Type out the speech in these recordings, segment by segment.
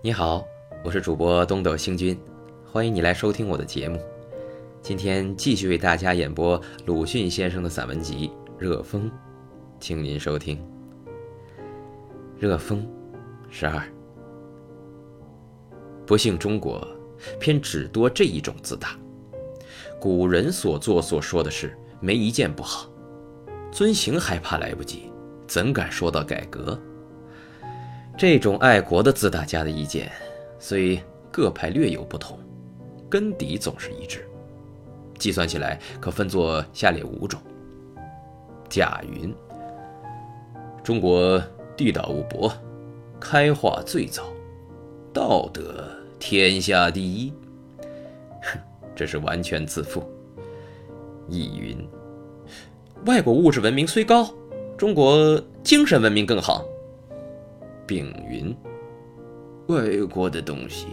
你好，我是主播东斗星君，欢迎你来收听我的节目。今天继续为大家演播鲁迅先生的散文集《热风》，请您收听《热风》十二。不幸中国偏只多这一种自大，古人所做所说的事没一件不好，遵行还怕来不及，怎敢说到改革？这种爱国的自大家的意见，虽各派略有不同，根底总是一致。计算起来，可分作下列五种：甲云，中国地大物博，开化最早，道德天下第一。哼，这是完全自负。乙云，外国物质文明虽高，中国精神文明更好。丙云：外国的东西，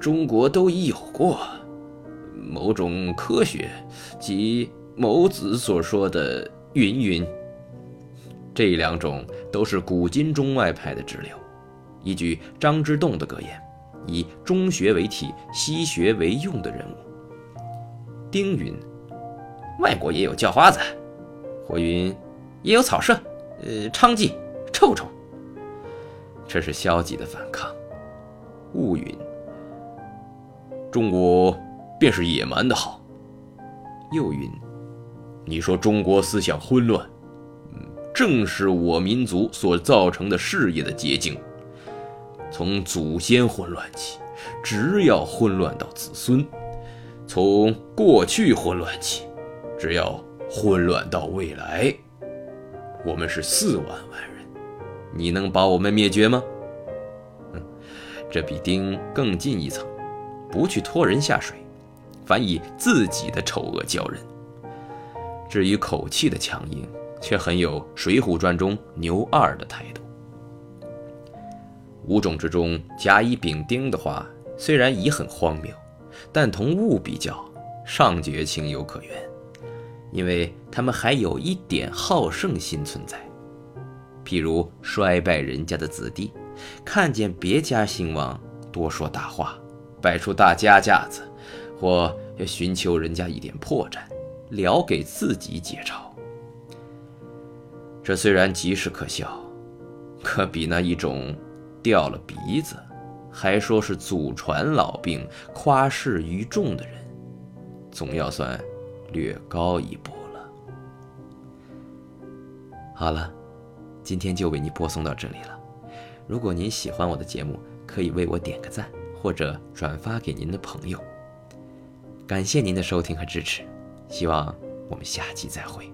中国都已有过。某种科学，即某子所说的“云云”，这两种都是古今中外派的支流。依据张之洞的格言，以中学为体，西学为用的人物。丁云：外国也有叫花子。火云：也有草舍，呃，娼妓、臭虫。这是消极的反抗。雾云：中国便是野蛮的好。又云：你说中国思想混乱，正是我民族所造成的事业的结晶。从祖先混乱起，只要混乱到子孙；从过去混乱起，只要混乱到未来。我们是四万万人。你能把我们灭绝吗？嗯，这比丁更进一层，不去拖人下水，反以自己的丑恶教人。至于口气的强硬，却很有《水浒传》中牛二的态度。五种之中，甲乙丙丁的话虽然已很荒谬，但同物比较，尚觉情有可原，因为他们还有一点好胜心存在。譬如衰败人家的子弟，看见别家兴旺，多说大话，摆出大家架子，或要寻求人家一点破绽，聊给自己解嘲。这虽然极是可笑，可比那一种掉了鼻子，还说是祖传老病，夸示于众的人，总要算略高一步了。好了。今天就为您播送到这里了。如果您喜欢我的节目，可以为我点个赞，或者转发给您的朋友。感谢您的收听和支持，希望我们下期再会。